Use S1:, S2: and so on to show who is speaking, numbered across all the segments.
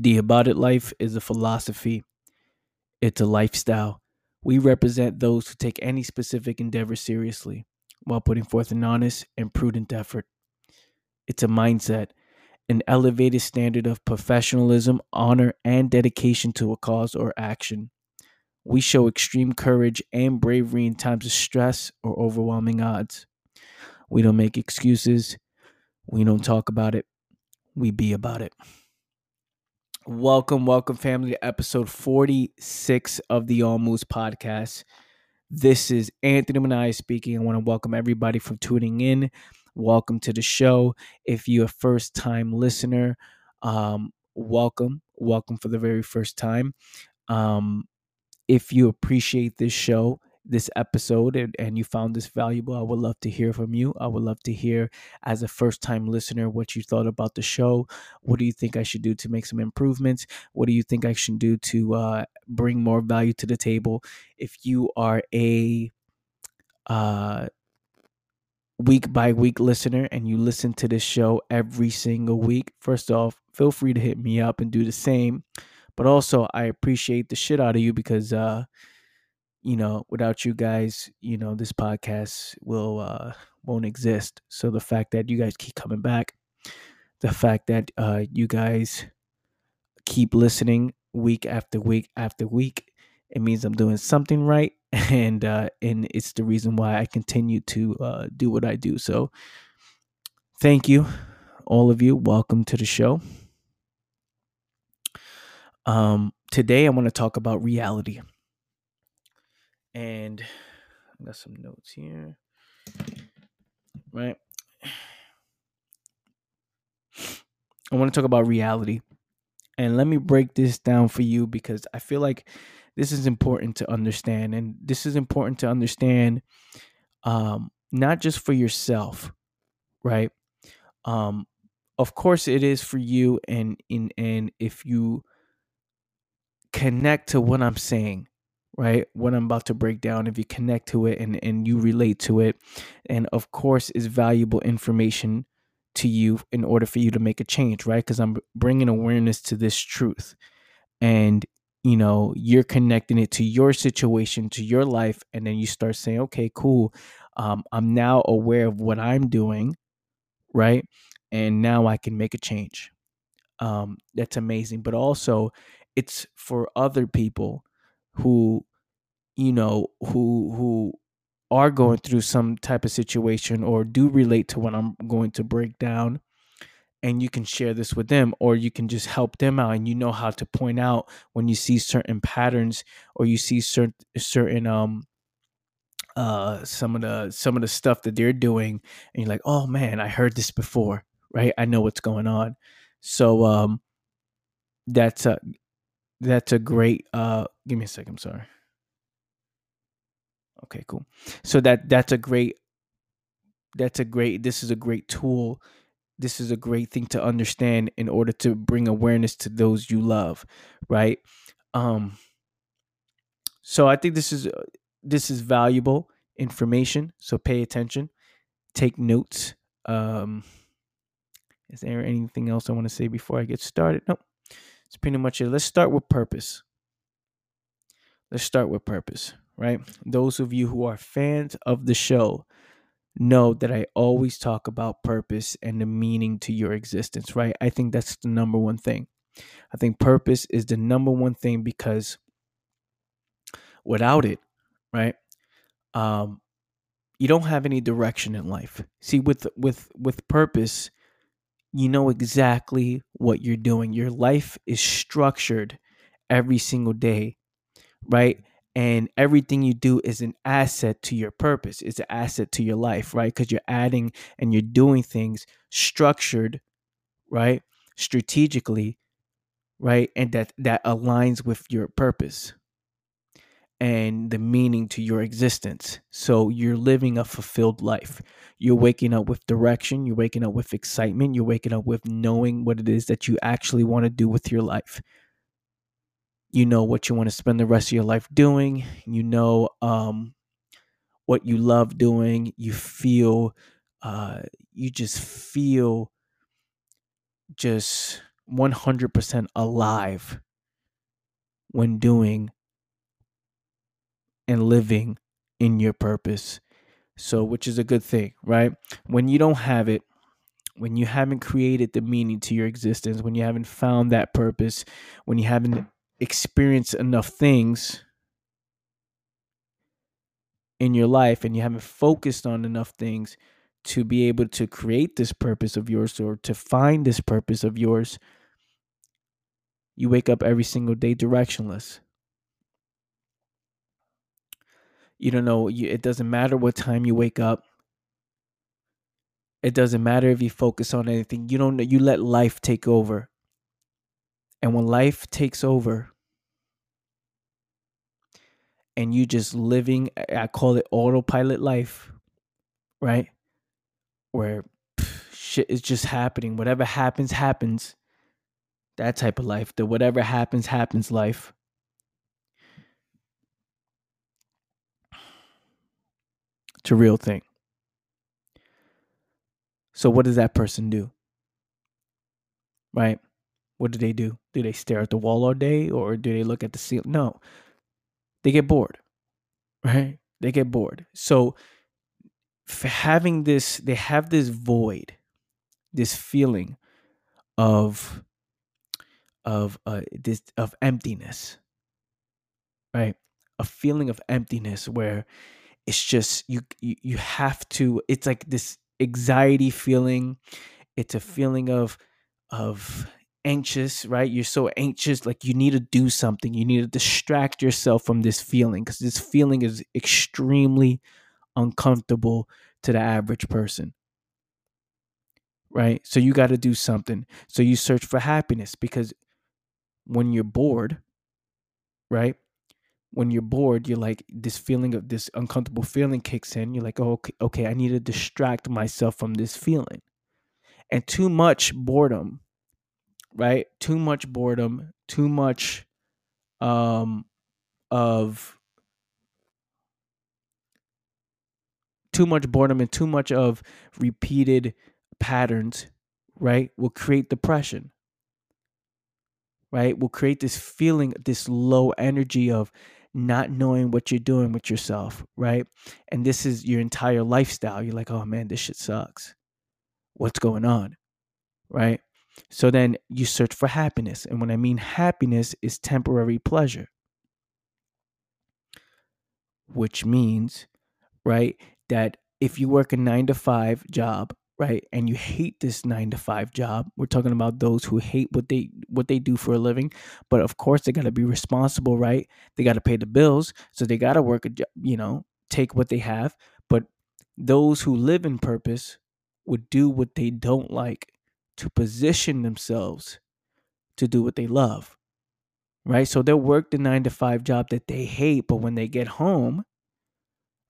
S1: The About It Life is a philosophy, it's a lifestyle. We represent those who take any specific endeavor seriously while putting forth an honest and prudent effort. It's a mindset, an elevated standard of professionalism, honor, and dedication to a cause or action. We show extreme courage and bravery in times of stress or overwhelming odds. We don't make excuses. We don't talk about it. We be about it. Welcome, welcome, family, to episode 46 of the All Moves podcast. This is Anthony Manai speaking. I want to welcome everybody for tuning in. Welcome to the show. If you're a first time listener, um, welcome. Welcome for the very first time. Um, if you appreciate this show, this episode and, you found this valuable, I would love to hear from you. I would love to hear, as a first time listener, what you thought about the show. What do you think I should do to make some improvements? What do you think I should do to uh, bring more value to the table? If you are a uh, week by week listener and you listen to this show every single week, first off, feel free to hit me up and do the same. But also, I appreciate the shit out of you because uh, you know, without you guys, you know, this podcast will uh won't exist. So the fact that you guys keep coming back, the fact that uh you guys keep listening week after week after week, it means I'm doing something right and uh and it's the reason why I continue to uh do what I do. So thank you all of you. Welcome to the show. Um today I want to talk about reality and I got some notes here. Right. I want to talk about reality. And let me break this down for you because I feel like this is important to understand. And this is important to understand um, not just for yourself, right? Um, of course it is for you and in and if you connect to what I'm saying, right? What i'm about to break down if you connect to it and and you relate to it. And of course is valuable information to you in order for you to make a change right? Because i'm bringing awareness to this truth. And you know you're connecting it to your situation to your life and then you start saying okay cool. Um, i'm now aware of what i'm doing right? And now i can make a change. Um, that's amazing. But also it's for other people who you know who who are going through some type of situation or do relate to what I'm going to break down and you can share this with them or you can just help them out and you know how to point out when you see certain patterns or you see certain certain um uh some of the some of the stuff that they're doing and you're like oh man I heard this before right? I know what's going on. So um that's a that's a great uh give me a second I'm sorry Okay, cool. So that that's a great that's a great this is a great tool. This is a great thing to understand in order to bring awareness to those you love, right? Um so I think this is uh, this is valuable information, so pay attention, take notes. Um is there anything else I want to say before I get started? Nope. It's pretty much it. Let's start with purpose. Let's start with purpose right? Those of you who are fans of the show know that I always talk about purpose and the meaning to your existence, right? I think that's the number one thing. I think purpose is the number one thing because without it, right? Um you don't have any direction in life. See with with with purpose, you know exactly what you're doing. Your life is structured every single day, right? And everything you do is an asset to your purpose it's an asset to your life right? Because you're adding and you're doing things structured right? Strategically right? And that that aligns with your purpose and the meaning to your existence. So you're living a fulfilled life. You're waking up with direction you're waking up with excitement you're waking up with knowing what it is that you actually want to do with your life you know what you want to spend the rest of your life doing you know um, what you love doing you feel uh, you just feel just 100% alive when doing and living in your purpose. So, which is a good thing, right? When you don't have it, when you haven't created the meaning to your existence, when you haven't found that purpose, when you haven't experienced enough things in your life and you haven't focused on enough things to be able to create this purpose of yours or to find this purpose of yours, you wake up every single day directionless. You don't know, you, it doesn't matter what time you wake up. It doesn't matter if you focus on anything. You don't you let life take over. And when life takes over and you just living I call it autopilot life, right? Where pff, shit is just happening. Whatever happens happens that type of life, the whatever happens, happens life. It's a real thing. So, what does that person do? Right? What do they do? Do they stare at the wall all day or do they look at the ceiling? No. They get bored. Right? They get bored. So, having this, they have this void, this feeling of of uh, this of emptiness right a feeling of emptiness where it's just you, you you have to it's like this anxiety feeling it's a feeling of of anxious right you're so anxious like you need to do something you need to distract yourself from this feeling because this feeling is extremely uncomfortable to the average person right so you got to do something so you search for happiness because when you're bored, right? When you're bored, you're like this feeling of this uncomfortable feeling kicks in. You're like, oh, okay, okay, I need to distract myself from this feeling. And too much boredom, right? Too much boredom, too much um of too much boredom and too much of repeated patterns, right, will create depression right, will create this feeling, this low energy of not knowing what you're doing with yourself, right? And this is your entire lifestyle. You're like, oh man, this shit sucks. What's going on? Right? So then you search for happiness. And when I mean happiness is temporary pleasure, which means, right, that if you work a nine to five job right and you hate this 9 to 5 job we're talking about those who hate what they what they do for a living but of course they got to be responsible right they got to pay the bills so they got to work a job you know take what they have but those who live in purpose would do what they don't like to position themselves to do what they love right? So they'll work the 9 to 5 job that they hate but when they get home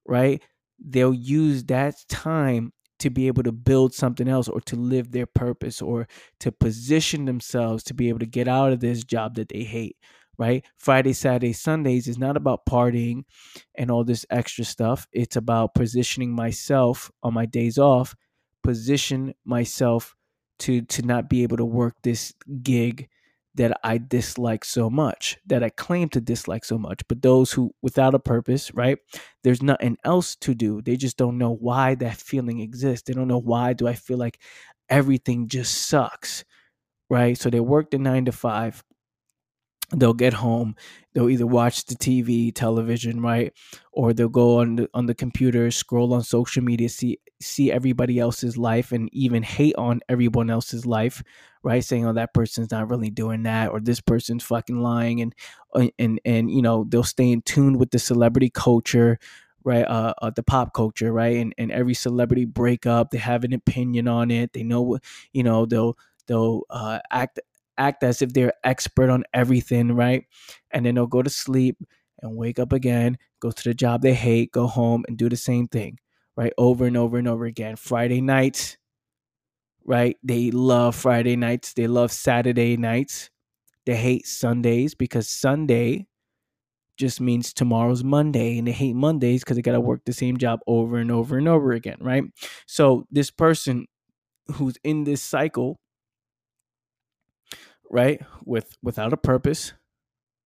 S1: right they'll use that time to be able to build something else or to live their purpose or to position themselves to be able to get out of this job that they hate right? Friday saturday sundays is not about partying and all this extra stuff. It's about positioning myself on my days off position myself to to not be able to work this gig that I dislike so much, that I claim to dislike so much. But those who, without a purpose, right, there's nothing else to do. They just don't know why that feeling exists. They don't know why do I feel like everything just sucks, right? So they work the nine to five they'll get home they'll either watch the tv television right? Or they'll go on the on the computer scroll on social media see see everybody else's life and even hate on everyone else's life right? Saying oh that person's not really doing that or this person's fucking lying and and and you know they'll stay in tune with the celebrity culture right? Uh, uh, the pop culture right? And, and every celebrity breakup they have an opinion on it they know you know they'll they'll uh, act act as if they're expert on everything, right? And then they'll go to sleep and wake up again, go to the job they hate, go home and do the same thing, right? Over and over and over again. Friday nights, right? They love Friday nights, they love Saturday nights. They hate Sundays because Sunday just means tomorrow's Monday and they hate Mondays because they got to work the same job over and over and over again, right? So this person who's in this cycle right? With without a purpose,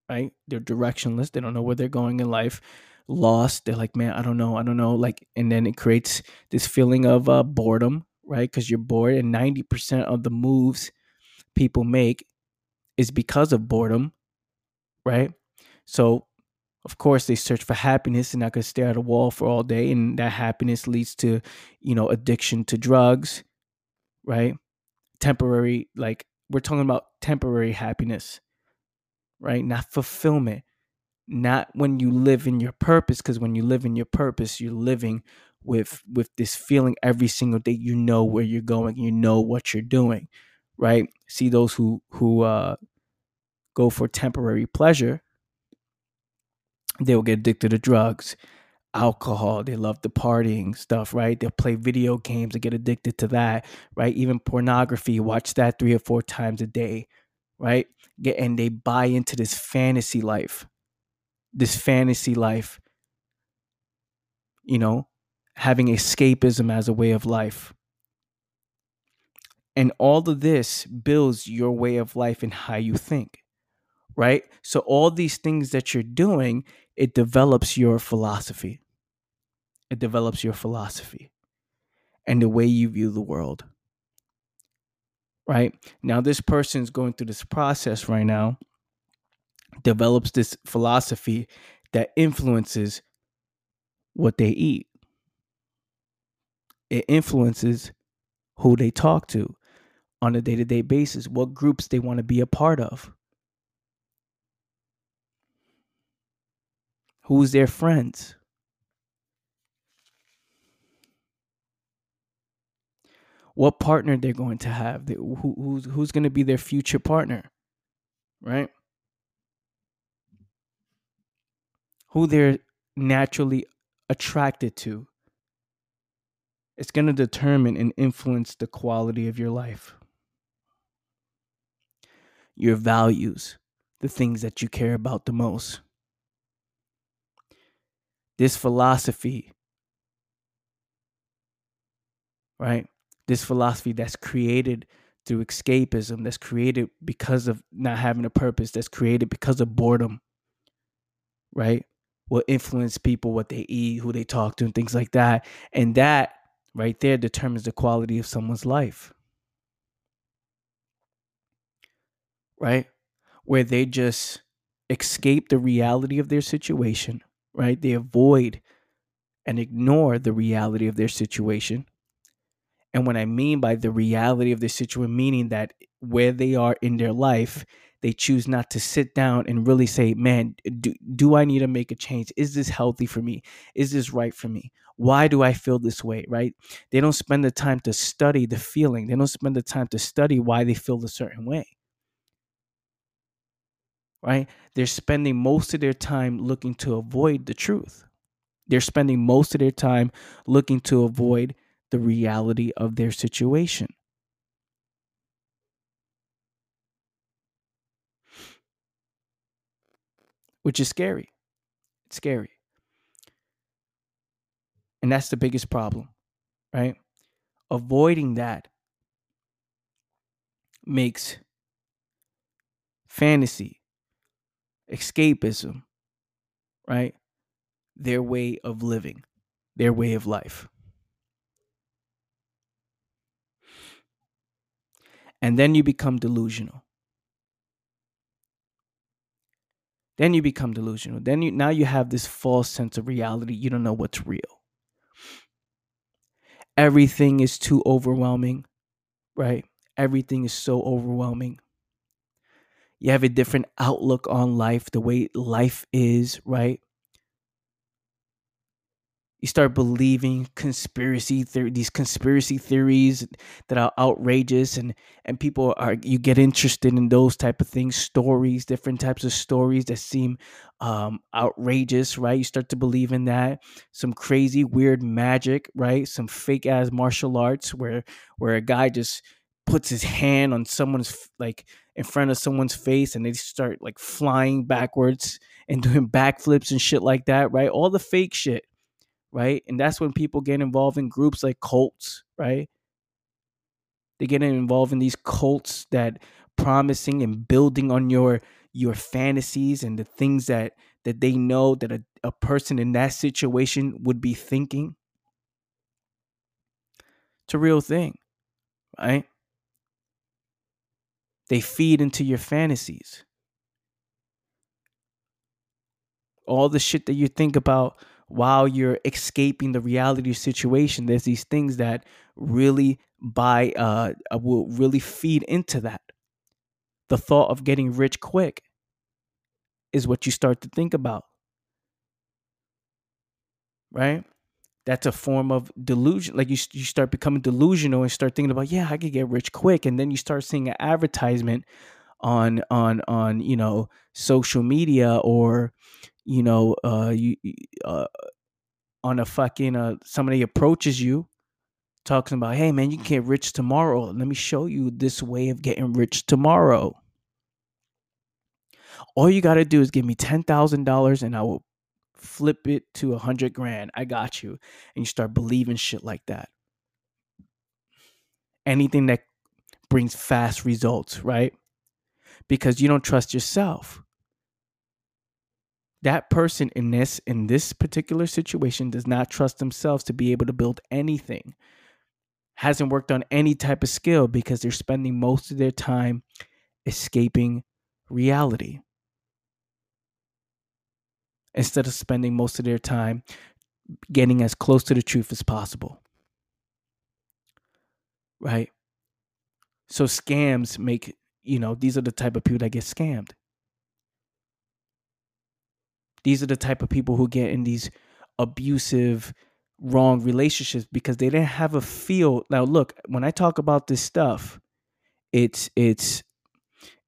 S1: right? They're directionless. They don't know where they're going in life. Lost. They're like, man, I don't know, I don't know. Like, and then it creates this feeling of uh, boredom, right? Because you're bored, and ninety percent of the moves people make is because of boredom, right? So, of course, they search for happiness and not gonna stare at a wall for all day, and that happiness leads to, you know, addiction to drugs, right? Temporary, like we're talking about temporary happiness, right? Not fulfillment. Not when you live in your purpose, because when you live in your purpose, you're living with with this feeling every single day. You know where you're going, you know what you're doing, right? See those who who uh, go for temporary pleasure, they will get addicted to drugs, alcohol. They love the partying stuff, right? They'll play video games and get addicted to that, right? Even pornography, watch that three or four times a day, right? And they buy into this fantasy life, this fantasy life, you know, having escapism as a way of life. And all of this builds your way of life and how you think, right? So, all these things that you're doing, it develops your philosophy. It develops your philosophy and the way you view the world, right? Now, this person's going through this process right now, develops this philosophy that influences what they eat, it influences who they talk to on a day to day basis, what groups they want to be a part of, who's their friends. What partner they're going to have, who, who's, who's going to be their future partner, right? Who they're naturally attracted to. It's going to determine and influence the quality of your life your values, the things that you care about the most. This philosophy, right? This philosophy that's created through escapism, that's created because of not having a purpose, that's created because of boredom, right? Will influence people, what they eat, who they talk to, and things like that. And that right there determines the quality of someone's life. right? Where they just escape the reality of their situation, right? They avoid and ignore the reality of their situation. And what I mean by the reality of their situation, meaning that where they are in their life, they choose not to sit down and really say, man, do, do I need to make a change? Is this healthy for me? Is this right for me? Why do I feel this way, right? They don't spend the time to study the feeling, they don't spend the time to study why they feel a certain way right? They're spending most of their time looking to avoid the truth. They're spending most of their time looking to avoid the reality of their situation. Which is scary. It's scary. And that's the biggest problem, right? Avoiding that makes fantasy escapism, right? Their way of living, their way of life. And then you become delusional. Then you become delusional. Then you now you have this false sense of reality. You don't know what's real. Everything is too overwhelming, right? Everything is so overwhelming you have a different outlook on life, the way life is, right? You start believing conspiracy theory, these conspiracy theories that are outrageous, and and people are you get interested in those type of things, stories, different types of stories that seem um, outrageous, right? You start to believe in that. Some crazy, weird magic, right? Some fake ass martial arts where where a guy just puts his hand on someone's like in front of someone's face and they start like flying backwards and doing backflips and shit like that, right? All the fake shit, right? And that's when people get involved in groups like cults, right? They get involved in these cults that promising and building on your your fantasies and the things that that they know that a, a person in that situation would be thinking it's a real thing right they feed into your fantasies all the shit that you think about while you're escaping the reality situation there's these things that really by uh will really feed into that. The thought of getting rich quick is what you start to think about. Right? That's a form of delusion like you, you start becoming delusional and start thinking about yeah i could get rich quick and then you start seeing an advertisement on on on you know social media or you know uh you uh on a fucking uh somebody approaches you talking about hey man you can get rich tomorrow let me show you this way of getting rich tomorrow all you got to do is give me $10,000 and I will flip it to a hundred grand. I got you. And you start believing shit like that. Anything that brings fast results, right? Because you don't trust yourself. That person in this in this particular situation does not trust themselves to be able to build anything. Hasn't worked on any type of skill because they're spending most of their time escaping reality instead of spending most of their time getting as close to the truth as possible. Right? So scams make, you know, these are the type of people that get scammed. These are the type of people who get in these abusive, wrong relationships because they didn't have a feel. Now, look, when I talk about this stuff, it's it's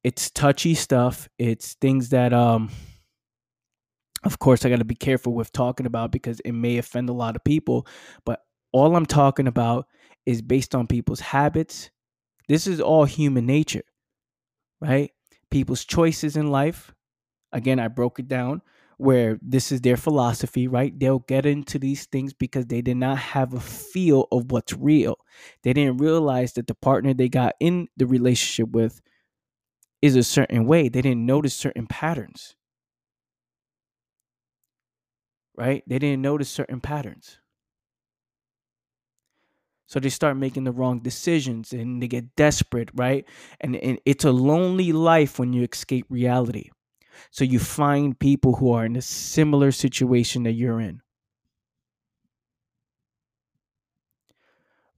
S1: it's touchy stuff. It's things that um of course, I got to be careful with talking about because it may offend a lot of people. But all I'm talking about is based on people's habits. This is all human nature, right? People's choices in life. Again, I broke it down where this is their philosophy, right? They'll get into these things because they did not have a feel of what's real. They didn't realize that the partner they got in the relationship with is a certain way. They didn't notice certain patterns right? They didn't notice certain patterns. So they start making the wrong decisions and they get desperate, right? And, and it's a lonely life when you escape reality. So you find people who are in a similar situation that you're in.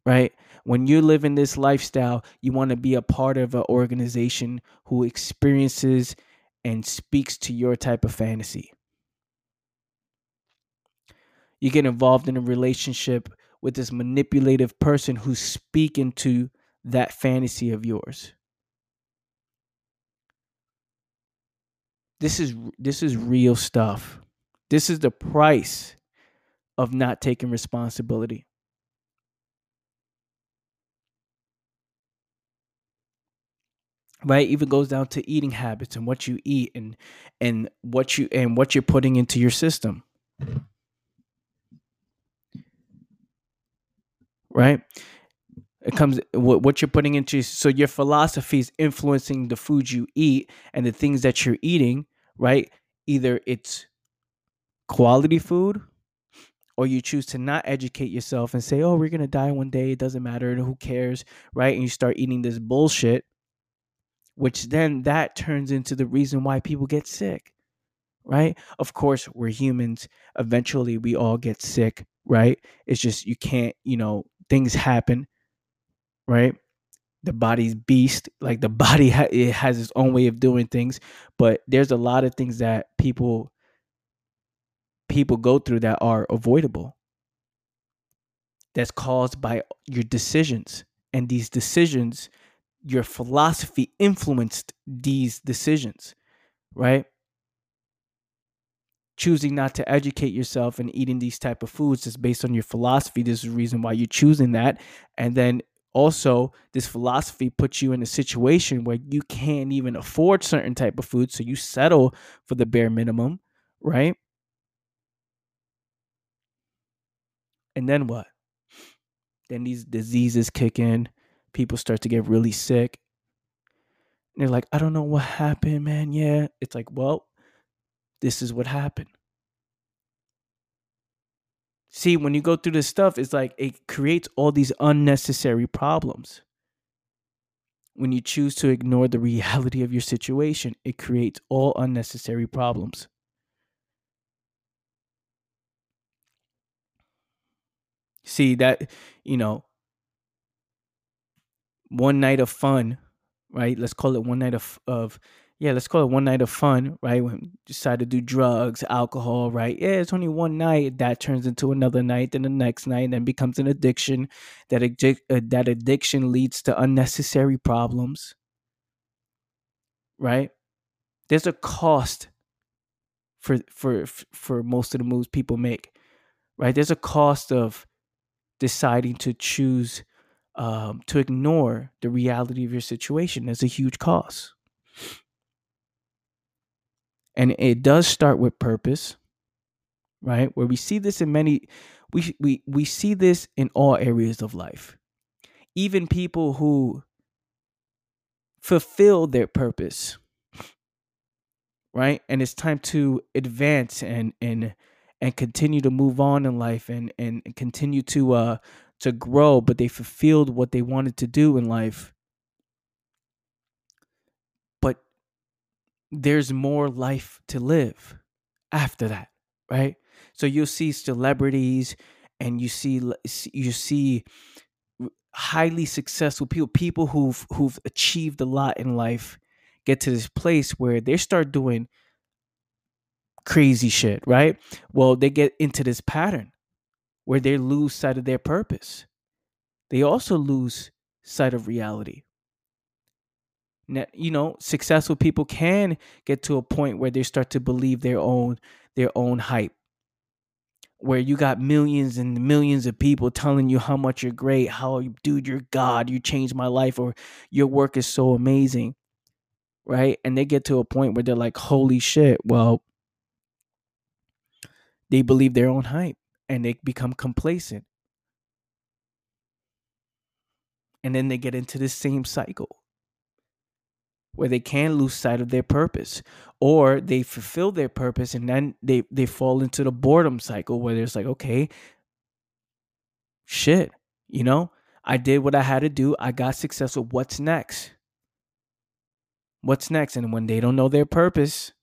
S1: Right? When you live in this lifestyle, you want to be a part of an organization who experiences and speaks to your type of fantasy you get involved in a relationship with this manipulative person who's speaking to that fantasy of yours. This is this is real stuff. This is the price of not taking responsibility. right even goes down to eating habits and what you eat and and what you and what you're putting into your system right? It comes what, you're putting into so your philosophy is influencing the food you eat and the things that you're eating, right? Either it's quality food or you choose to not educate yourself and say, "Oh, we're going to die one day, it doesn't matter, who cares?" right? And you start eating this bullshit which then that turns into the reason why people get sick right of course we're humans eventually we all get sick right it's just you can't you know things happen, right? The body's beast, like the body ha- it has its own way of doing things, but there's a lot of things that people people go through that are avoidable. That's caused by your decisions. And these decisions, your philosophy influenced these decisions, right? choosing not to educate yourself and eating these type of foods is based on your philosophy this is the reason why you're choosing that and then also this philosophy puts you in a situation where you can't even afford certain type of food so you settle for the bare minimum right and then what then these diseases kick in people start to get really sick And they're like, I don't know what happened, man. Yeah. It's like, well, this is what happened. See, when you go through this stuff, it's like it creates all these unnecessary problems. When you choose to ignore the reality of your situation, it creates all unnecessary problems. See that, you know, one night of fun, right? Let's call it one night of of yeah, let's call it one night of fun, right? When you decide to do drugs, alcohol, right? Yeah, it's only one night. That turns into another night, then the next night, and then becomes an addiction. That uh, that addiction leads to unnecessary problems, right? There's a cost for for for most of the moves people make, right? There's a cost of deciding to choose um, to ignore the reality of your situation. There's a huge cost. And it does start with purpose, right? Where we see this in many, we, we, we see this in all areas of life. Even people who fulfill their purpose, right? And it's time to advance and, and, and continue to move on in life and, and continue to, uh, to grow, but they fulfilled what they wanted to do in life. But there's more life to live after that, right? So you'll see celebrities and you see you see highly successful people, people who've who've achieved a lot in life, get to this place where they start doing crazy shit, right? Well, they get into this pattern where they lose sight of their purpose. They also lose sight of reality. You know, successful people can get to a point where they start to believe their own their own hype. Where you got millions and millions of people telling you how much you're great, how dude, you're God, you changed my life, or your work is so amazing. Right? And they get to a point where they're like, holy shit, well, they believe their own hype and they become complacent. And then they get into this same cycle where they can lose sight of their purpose or they fulfill their purpose and then they, they fall into the boredom cycle where it's like, okay, shit, you know, I did what I had to do. I got successful. What's next? What's next? And when they don't know their purpose,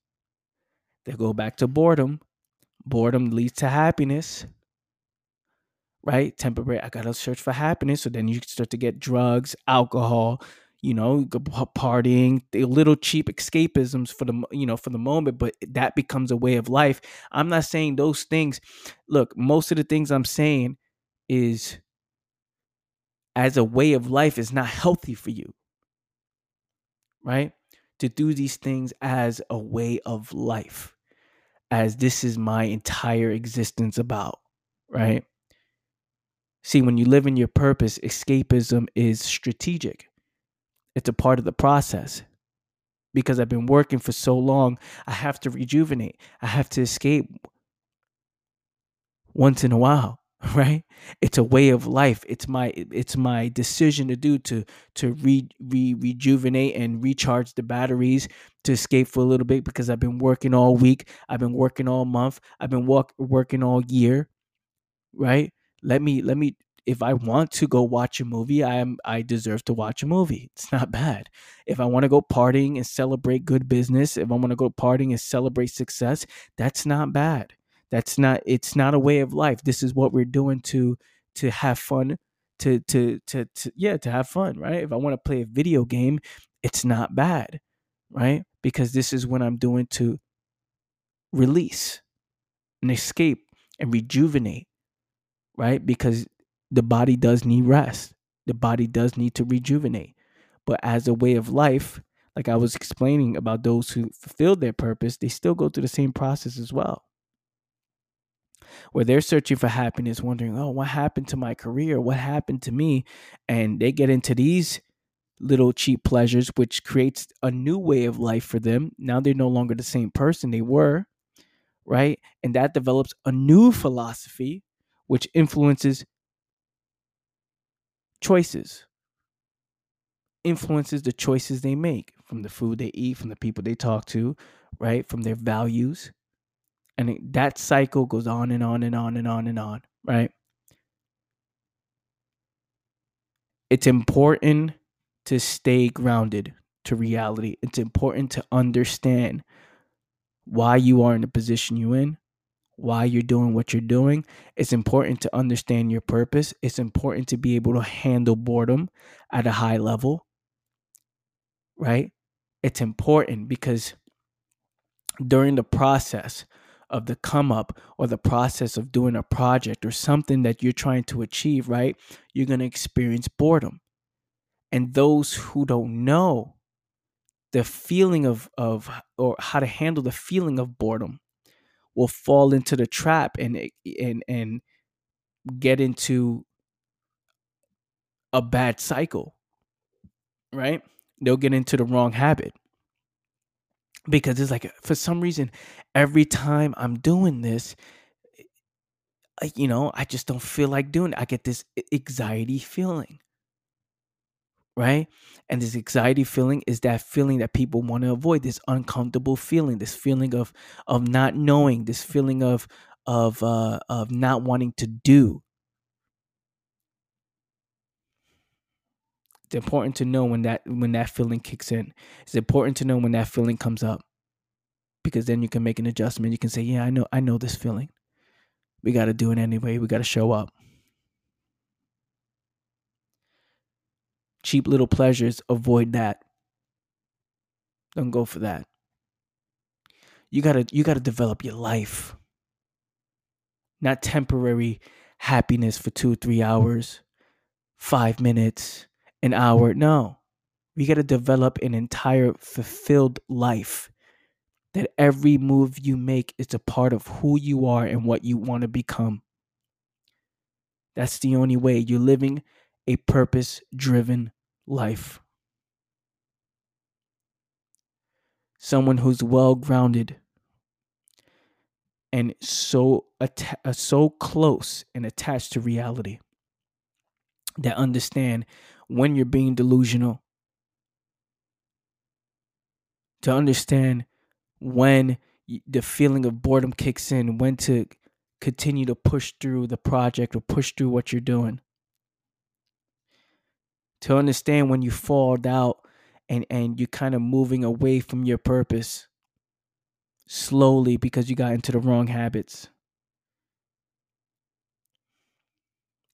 S1: they go back to boredom boredom leads to happiness right temporary i gotta search for happiness so then you start to get drugs alcohol you know partying little cheap escapisms for the you know for the moment but that becomes a way of life i'm not saying those things look most of the things i'm saying is as a way of life is not healthy for you right to do these things as a way of life as this is my entire existence about, right? See, when you live in your purpose, escapism is strategic. It's a part of the process. Because I've been working for so long, I have to rejuvenate. I have to escape once in a while. right it's a way of life it's my it's my decision to do to to re, re rejuvenate and recharge the batteries to escape for a little bit because i've been working all week i've been working all month i've been work, working all year right let me let me if i want to go watch a movie i am i deserve to watch a movie. It's not bad. If i want to go partying and celebrate good business if i want to go partying and celebrate success that's not bad. That's not it's not a way of life. This is what we're doing to to have fun to to to, to yeah to have fun right? If i want to play a video game it's not bad right? Because this is what i'm doing to release and escape and rejuvenate right? Because the body does need rest the body does need to rejuvenate but as a way of life like i was explaining about those who fulfilled their purpose they still go through the same process as well where they're searching for happiness, wondering, oh, what happened to my career? What happened to me? And they get into these little cheap pleasures, which creates a new way of life for them. Now they're no longer the same person they were, right? And that develops a new philosophy, which influences choices, influences the choices they make from the food they eat, from the people they talk to, right? From their values. And it, that cycle goes on and on and on and on and on, right? It's important to stay grounded to reality. It's important to understand why you are in the position you're in, why you're doing what you're doing. It's important to understand your purpose. It's important to be able to handle boredom at a high level, right? It's important because during the process of the come up or the process of doing a project or something that you're trying to achieve, right? You're going to experience boredom. And those who don't know the feeling of of or how to handle the feeling of boredom will fall into the trap and and and get into a bad cycle right? They'll get into the wrong habit. Because it's like for some reason every time i'm doing this eh, you know i just don't feel like doing it. I get this anxiety feeling right? And this anxiety feeling is that feeling that people want to avoid, this uncomfortable feeling, this feeling of of not knowing, this feeling of of uh, of not wanting to do. It's important to know when that when that feeling kicks in. It's important to know when that feeling comes up. Because then you can make an adjustment. You can say, "Yeah, I know I know this feeling. We got to do it anyway. We got to show up." Cheap little pleasures, avoid that. Don't go for that. You gotta you gotta develop your life. Not temporary happiness for two, or three hours, five minutes, an hour. No. We gotta develop an entire fulfilled life. That every move you make is a part of who you are and what you want to become. That's the only way. You're living a purpose driven life. Someone who's well grounded and so uh, so close and attached to reality that understand when you're being delusional to understand when the feeling of boredom kicks in when to continue to push through the project or push through what you're doing to understand when you fall out and and you're kind of moving away from your purpose slowly because you got into the wrong habits.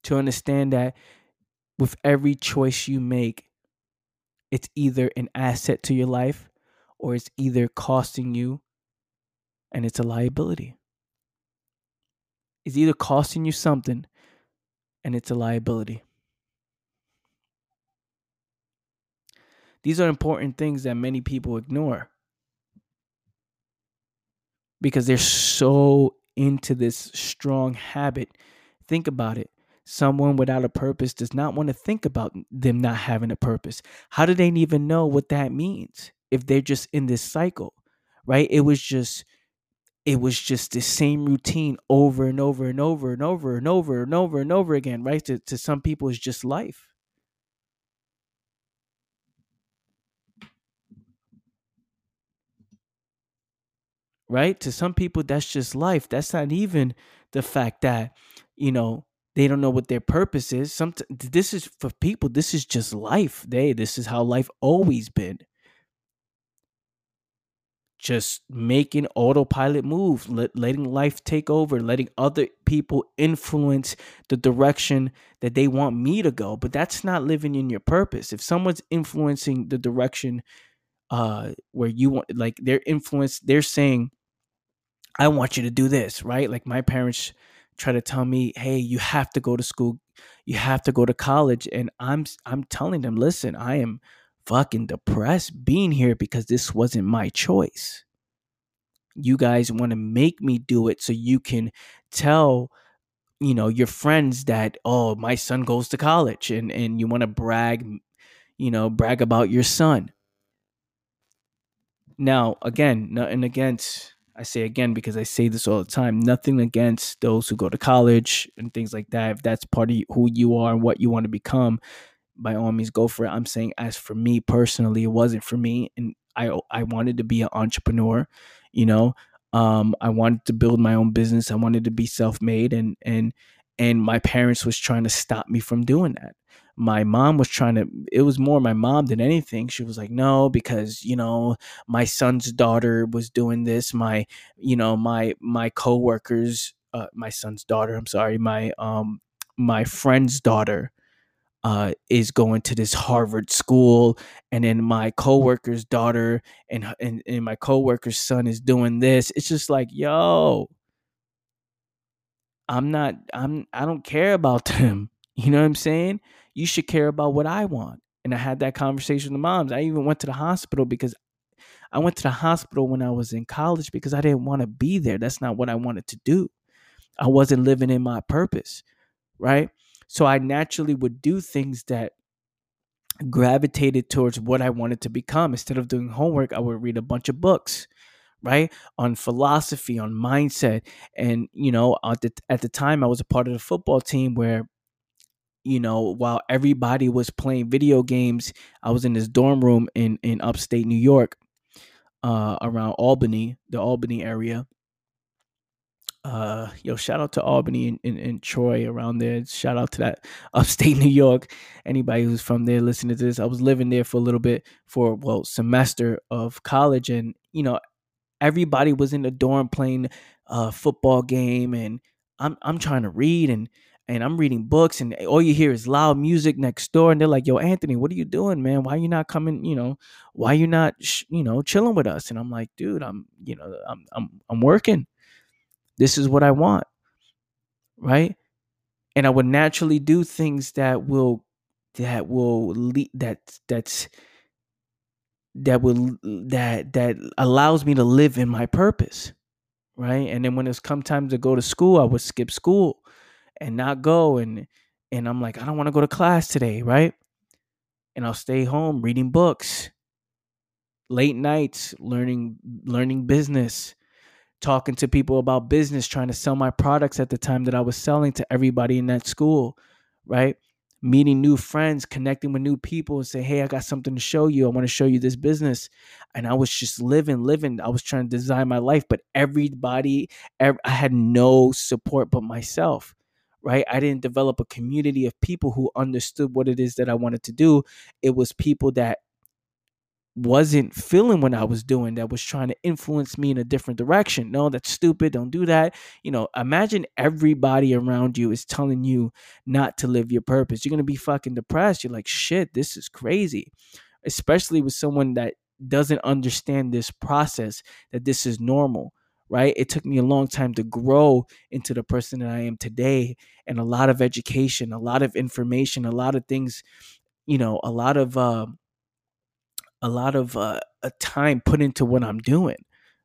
S1: To understand that with every choice you make it's either an asset to your life or it's either costing you and it's a liability. It's either costing you something and it's a liability These are important things that many people ignore because they're so into this strong habit. Think about it. Someone without a purpose does not want to think about them not having a purpose. How do they even know what that means if they're just in this cycle? Right? It was just it was just the same routine over and over and over and over and over and over and over again, right? To, to some people, it's just life. Right? To some people, that's just life. That's not even the fact that, you know, they don't know what their purpose is. Some this is for people, this is just life. They this is how life always been. Just making autopilot moves, let, letting life take over, letting other people influence the direction that they want me to go. But that's not living in your purpose. If someone's influencing the direction uh where you want like their influence, they're saying I want you to do this, right? Like my parents try to tell me, "Hey, you have to go to school, you have to go to college," and I'm I'm telling them, "Listen, I am fucking depressed being here because this wasn't my choice. You guys want to make me do it so you can tell you know your friends that oh my son goes to college and and you want to brag you know brag about your son now again nothing against I say again because I say this all the time nothing against those who go to college and things like that. If that's part of who you are and what you want to become, by all means go for it. I'm saying as for me personally, it wasn't for me and I I wanted to be an entrepreneur, you know. Um I wanted to build my own business. I wanted to be self-made and and and my parents was trying to stop me from doing that my mom was trying to it was more my mom than anything she was like no because you know my son's daughter was doing this my you know my my coworkers uh, my son's daughter i'm sorry my um my friend's daughter uh, is going to this Harvard school, and then my coworker's daughter and, and and my coworker's son is doing this. It's just like, yo, I'm not, I'm, I don't care about them. You know what I'm saying? You should care about what I want. And I had that conversation with the moms. I even went to the hospital because I went to the hospital when I was in college because I didn't want to be there. That's not what I wanted to do. I wasn't living in my purpose, right? So I naturally would do things that gravitated towards what I wanted to become. Instead of doing homework, I would read a bunch of books, right? On philosophy, on mindset. And, you know, at the, at the time, I was a part of the football team where you know, while everybody was playing video games, I was in this dorm room in in upstate New York, uh, around Albany, the Albany area. Uh, yo, shout out to Albany and, and, and Troy around there. Shout out to that upstate New York. Anybody who's from there listening to this, I was living there for a little bit for well semester of college, and you know, everybody was in the dorm playing a football game, and I'm I'm trying to read and and I'm reading books and all you hear is loud music next door and they're like, "Yo, Anthony, what are you doing, man? Why are you not coming, you know, why are you not, sh- you know, chilling with us?" And I'm like, "Dude, I'm, you know, I'm I'm I'm working. This is what I want." Right? And I would naturally do things that will that will lead that that's that will that that allows me to live in my purpose right and then when it's come time to go to school i would skip school and not go and and I'm like I don't want to go to class today, right? And I'll stay home reading books. Late nights learning learning business, talking to people about business, trying to sell my products at the time that I was selling to everybody in that school, right? Meeting new friends, connecting with new people and say, "Hey, I got something to show you. I want to show you this business." And I was just living, living. I was trying to design my life, but everybody, every, I had no support but myself right? I didn't develop a community of people who understood what it is that I wanted to do. It was people that wasn't feeling what I was doing that was trying to influence me in a different direction. No, that's stupid. Don't do that. You know, imagine everybody around you is telling you not to live your purpose. You're going to be fucking depressed. You're like, shit, this is crazy. Especially with someone that doesn't understand this process, that this is normal right? It took me a long time to grow into the person that I am today, and a lot of education, a lot of information, a lot of things, you know, a lot of uh, a lot of uh, a time put into what I'm doing,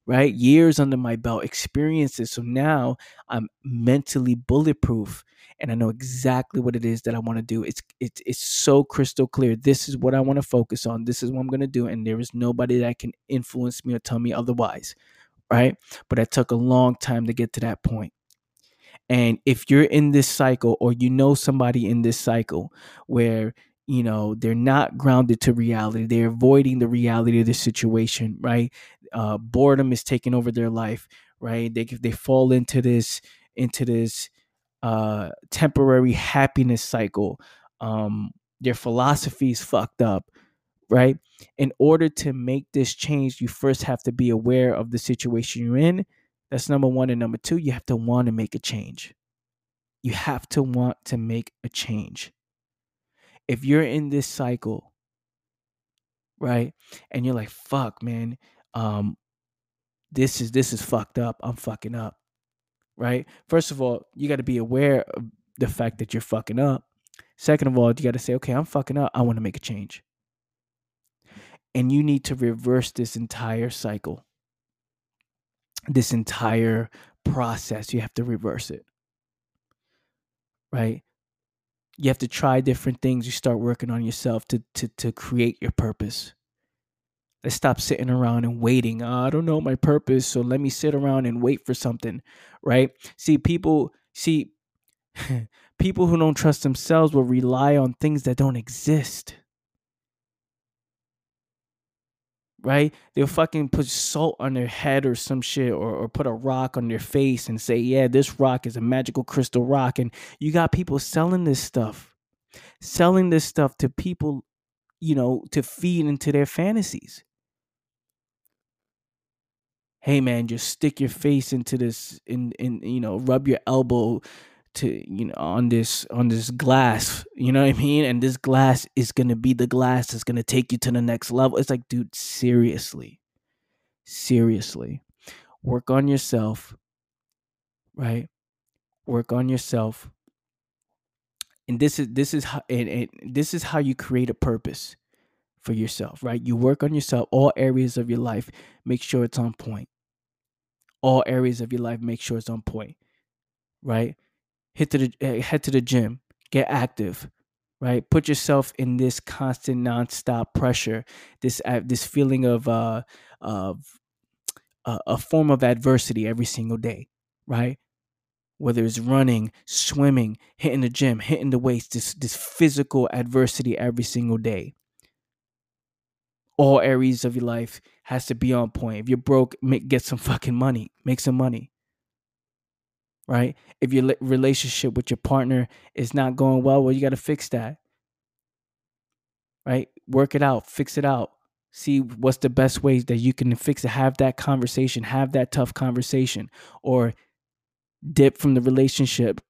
S1: right? Years under my belt, experiences. So now I'm mentally bulletproof, and I know exactly what it is that I want to do. It's it's it's so crystal clear. This is what I want to focus on. This is what I'm going to do, and there is nobody that can influence me or tell me otherwise right? But it took a long time to get to that point. And if you're in this cycle or you know somebody in this cycle where you know they're not grounded to reality they're avoiding the reality of the situation right uh, boredom is taking over their life right they they fall into this into this uh, temporary happiness cycle um, their philosophy is fucked up right? In order to make this change, you first have to be aware of the situation you're in. That's number one. And number two, you have to want to make a change. You have to want to make a change. If you're in this cycle, right, and you're like, fuck, man, um, this is this is fucked up. I'm fucking up. Right? First of all, you got to be aware of the fact that you're fucking up. Second of all, you got to say, okay, I'm fucking up. I want to make a change. And you need to reverse this entire cycle, this entire process. You have to reverse it. Right? You have to try different things. You start working on yourself to, to, to create your purpose. Let's stop sitting around and waiting. Oh, I don't know my purpose, so let me sit around and wait for something, right? See, people, see, People who don't trust themselves will rely on things that don't exist. Right? They'll fucking put salt on their head or some shit or, or put a rock on their face and say, yeah, this rock is a magical crystal rock. And you got people selling this stuff, selling this stuff to people, you know, to feed into their fantasies hey man just stick your face into this in in you know rub your elbow to you know on this on this glass you know what i mean? And this glass is to be the glass that's to take you to the next level. It's like dude seriously seriously work on yourself right? Work on yourself. And this is this is how and, and this is how you create a purpose for yourself right? You work on yourself all areas of your life make sure it's on point. All areas of your life make sure it's on point right hit to the eh, head to the gym get active right put yourself in this constant nonstop pressure this uh, this feeling of uh of uh, a form of adversity every single day right whether it's running swimming hitting the gym hitting the weights this this physical adversity every single day all areas of your life has to be on point. If you're broke, make, get some fucking money. Make some money. Right? If your relationship with your partner is not going well, well, you got to fix that. Right? Work it out, fix it out. See what's the best ways that you can fix it. Have that conversation, have that tough conversation, or dip from the relationship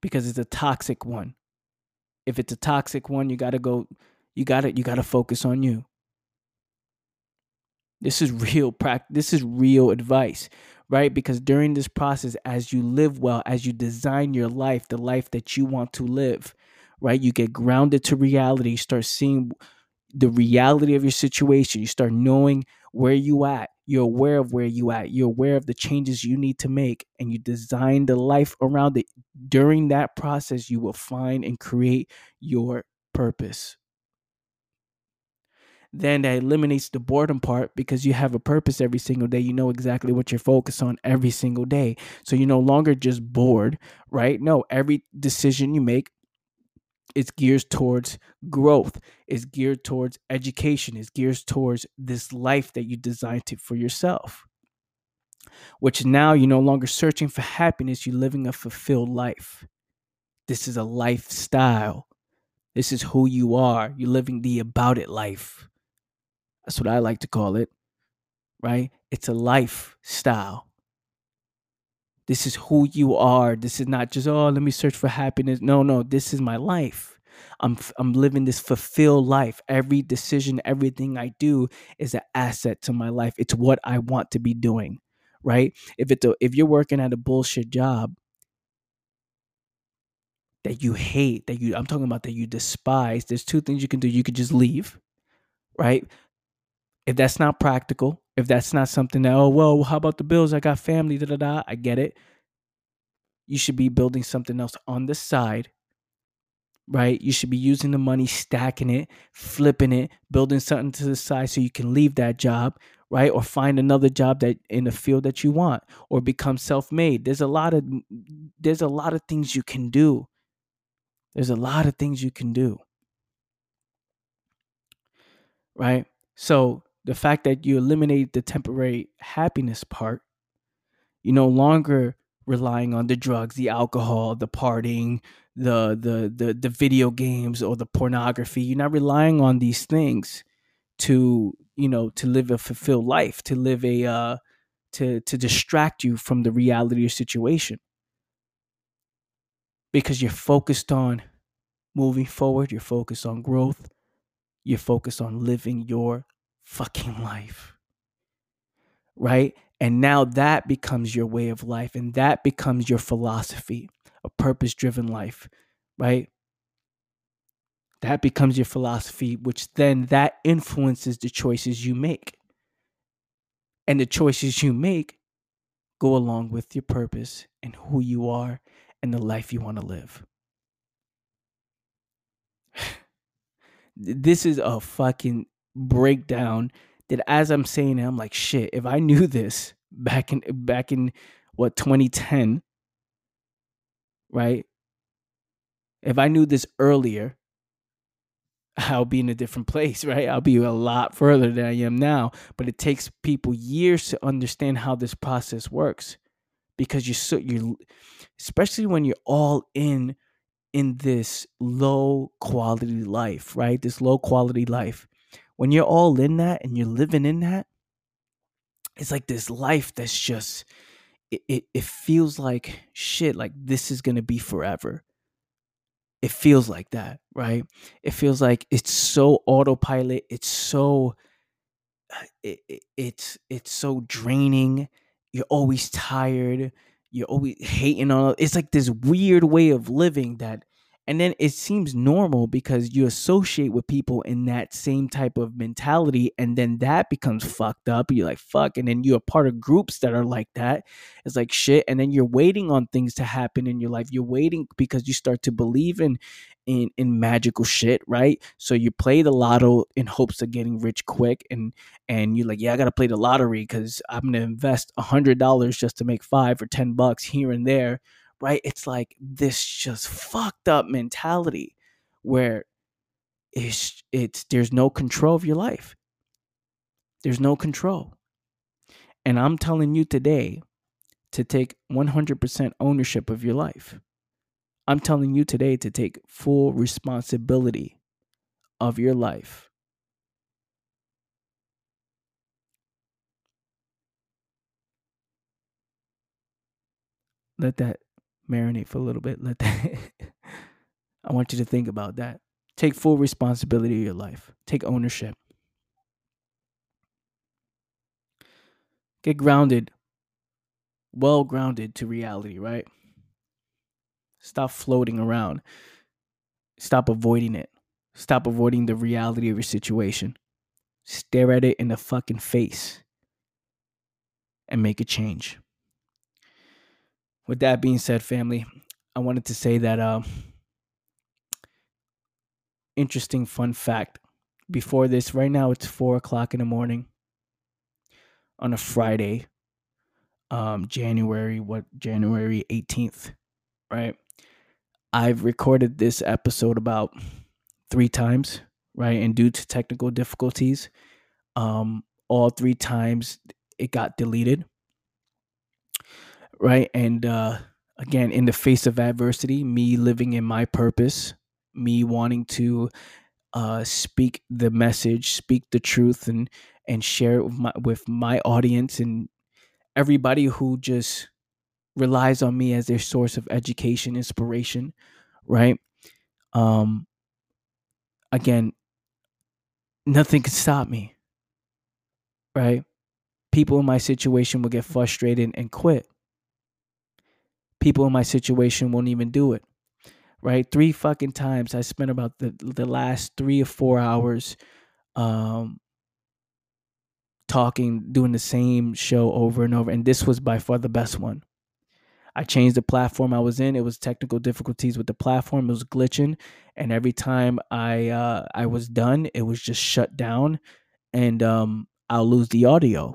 S1: because it's a toxic one. If it's a toxic one, you got to go you got to you got to focus on you. This is real practice. This is real advice, right? Because during this process as you live well, as you design your life, the life that you want to live, right? You get grounded to reality, You start seeing the reality of your situation. You start knowing where you at. You're aware of where you at. You're aware of the changes you need to make and you design the life around it. During that process, you will find and create your purpose then that eliminates the boredom part because you have a purpose every single day. You know exactly what you're focused on every single day. So you're no longer just bored, right? No, every decision you make is geared towards growth, is geared towards education, is geared towards this life that you designed to, for yourself. Which now you're no longer searching for happiness, you're living a fulfilled life. This is a lifestyle. This is who you are. You're living the about it life. That's what I like to call it, right? It's a lifestyle. This is who you are. This is not just, oh, let me search for happiness. No, no, this is my life. I'm I'm living this fulfilled life. Every decision, everything I do is an asset to my life. It's what I want to be doing, right? If it's a, if you're working at a bullshit job that you hate, that you I'm talking about that you despise, there's two things you can do. You could just leave, right? If that's not practical, if that's not something that, oh, well, how about the bills? I got family, da da da. I get it. You should be building something else on the side, right? You should be using the money, stacking it, flipping it, building something to the side so you can leave that job, right? Or find another job that in the field that you want or become self-made. There's a lot of there's a lot of things you can do. There's a lot of things you can do. Right? So the fact that you eliminate the temporary happiness part, you're no longer relying on the drugs, the alcohol, the partying, the the the the video games or the pornography. You're not relying on these things to you know to live a fulfilled life, to live a uh, to to distract you from the reality of your situation, because you're focused on moving forward. You're focused on growth. You're focused on living your fucking life. Right? And now that becomes your way of life and that becomes your philosophy, a purpose driven life, right? That becomes your philosophy, which then that influences the choices you make. And the choices you make go along with your purpose and who you are and the life you want to live. this is a fucking breakdown that as I'm saying it, I'm like, shit, if I knew this back in back in what 2010, right? If I knew this earlier, I'll be in a different place, right? I'll be a lot further than I am now. But it takes people years to understand how this process works because you're so you're especially when you're all in in this low quality life, right? This low quality life. When you're all in that and you're living in that, it's like this life that's just it, it, it feels like shit, like this is gonna be forever it feels like that, right? It feels like it's so autopilot. It's so uh, it, it, it's it's so draining. You're always tired. You're always hating on. It's like this weird way of living that and then it seems normal because you associate with people in that same type of mentality and then that becomes fucked up. You're like fuck and then you're a part of groups that are like that. It's like shit and then you're waiting on things to happen in your life. You're waiting because you start to believe in in in magical shit right? So you play the lotto in hopes of getting rich quick and and you're like yeah i gotta play the lottery because i'm gonna invest a hundred dollars just to make five or ten bucks here and there right? It's like this just fucked up mentality where it's it's there's no control of your life. There's no control. And I'm telling you today to take 100% ownership of your life. I'm telling you today to take full responsibility of your life. Let that marinate for a little bit. Let that I want you to think about that. Take full responsibility of your life. Take ownership. Get grounded. Well grounded to reality, right? Stop floating around. Stop avoiding it. Stop avoiding the reality of your situation. Stare at it in the fucking face and make a change with that being said, family, I wanted to say that uh, interesting fun fact. Before this, right now it's four o'clock in the morning on a Friday, um, January what January eighteenth, right? I've recorded this episode about three times, right? And due to technical difficulties, um, all three times it got deleted right? And uh, again, in the face of adversity, me living in my purpose, me wanting to uh, speak the message, speak the truth, and and share it with my with my audience and everybody who just relies on me as their source of education, inspiration, right? Um, again, nothing can stop me, right? People in my situation will get frustrated and quit people in my situation won't even do it. Right? Three fucking times I spent about the the last three or four hours um talking, doing the same show over and over. And this was by far the best one. I changed the platform I was in. It was technical difficulties with the platform. It was glitching, and every time I uh, I was done, it was just shut down, and um, I'll lose the audio.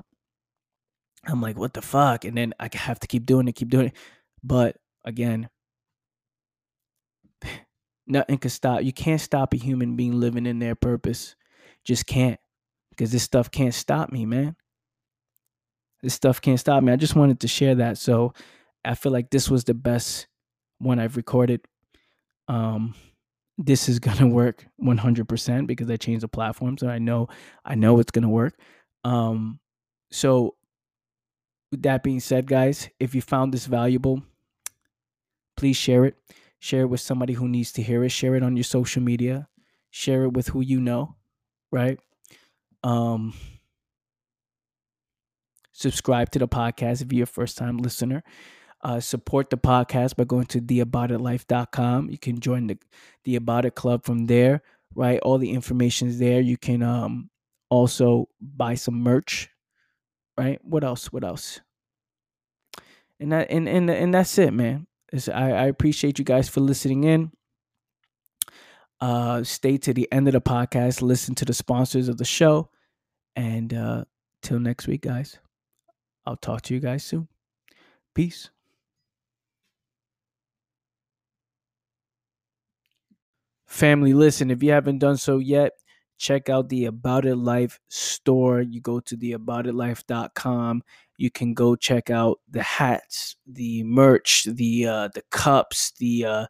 S1: I'm like, what the fuck? And then I have to keep doing it, keep doing it. But again, nothing can stop. You can't stop a human being living in their purpose. Just can't. Because this stuff can't stop me, man. This stuff can't stop me. I just wanted to share that. So I feel like this was the best one I've recorded. Um, this is gonna work 100% because I changed the platform, so I know I know it's gonna work. Um, so with that being said, guys, if you found this valuable, please share it. Share it with somebody who needs to hear it. Share it on your social media. Share it with who you know, right? Um, subscribe to the podcast if you're a first time listener. Uh, support the podcast by going to theaboutitlife.com. You can join the the About It Club from there, right? All the information is there. You can um, also buy some merch, right? What else? What else? And that and and and that's it, man. I, I appreciate you guys for listening in. Uh, stay to the end of the podcast. Listen to the sponsors of the show. And uh, till next week, guys, I'll talk to you guys soon. Peace. Family, listen, if you haven't done so yet, check out the About It Life store. You go to the aboutitlife.com. You can go check out the hats, the merch, the uh, the cups, the uh,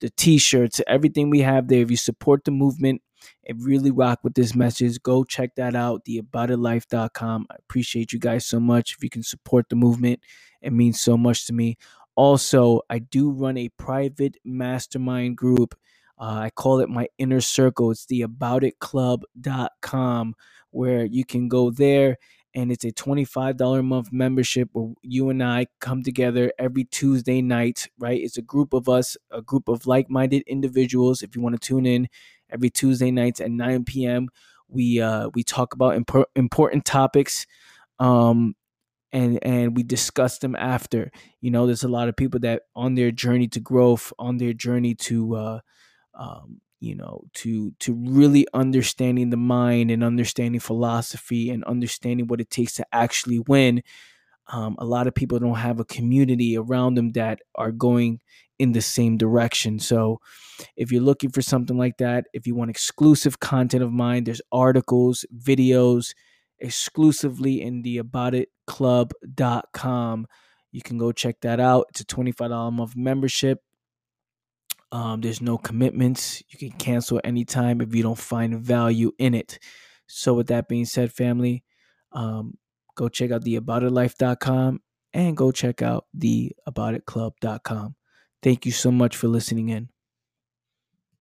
S1: the t-shirts, everything we have there. If you support the movement and really rock with this message, go check that out, the aboutitlife.com. I appreciate you guys so much. If you can support the movement, it means so much to me. Also, I do run a private mastermind group. Uh, I call it my inner circle. It's the aboutitclub.com where you can go there and it's a $25 a month membership where you and I come together every Tuesday night, right? It's a group of us, a group of like minded individuals. If you want to tune in every Tuesday nights at 9 p.m., we uh, we talk about imp- important topics. Um, and and we discuss them after you know there's a lot of people that on their journey to growth on their journey to uh, um, you know to to really understanding the mind and understanding philosophy and understanding what it takes to actually win um, a lot of people don't have a community around them that are going in the same direction. So if you're looking for something like that if you want exclusive content of mine there's articles videos exclusively in the aboutitclub.com you can go check that out. It's a $25 a month membership um, there's no commitments. You can cancel anytime if you don't find value in it. So, with that being said, family, um, go check out the aboutitlife.com and go check out the aboutitclub.com. Thank you so much for listening in.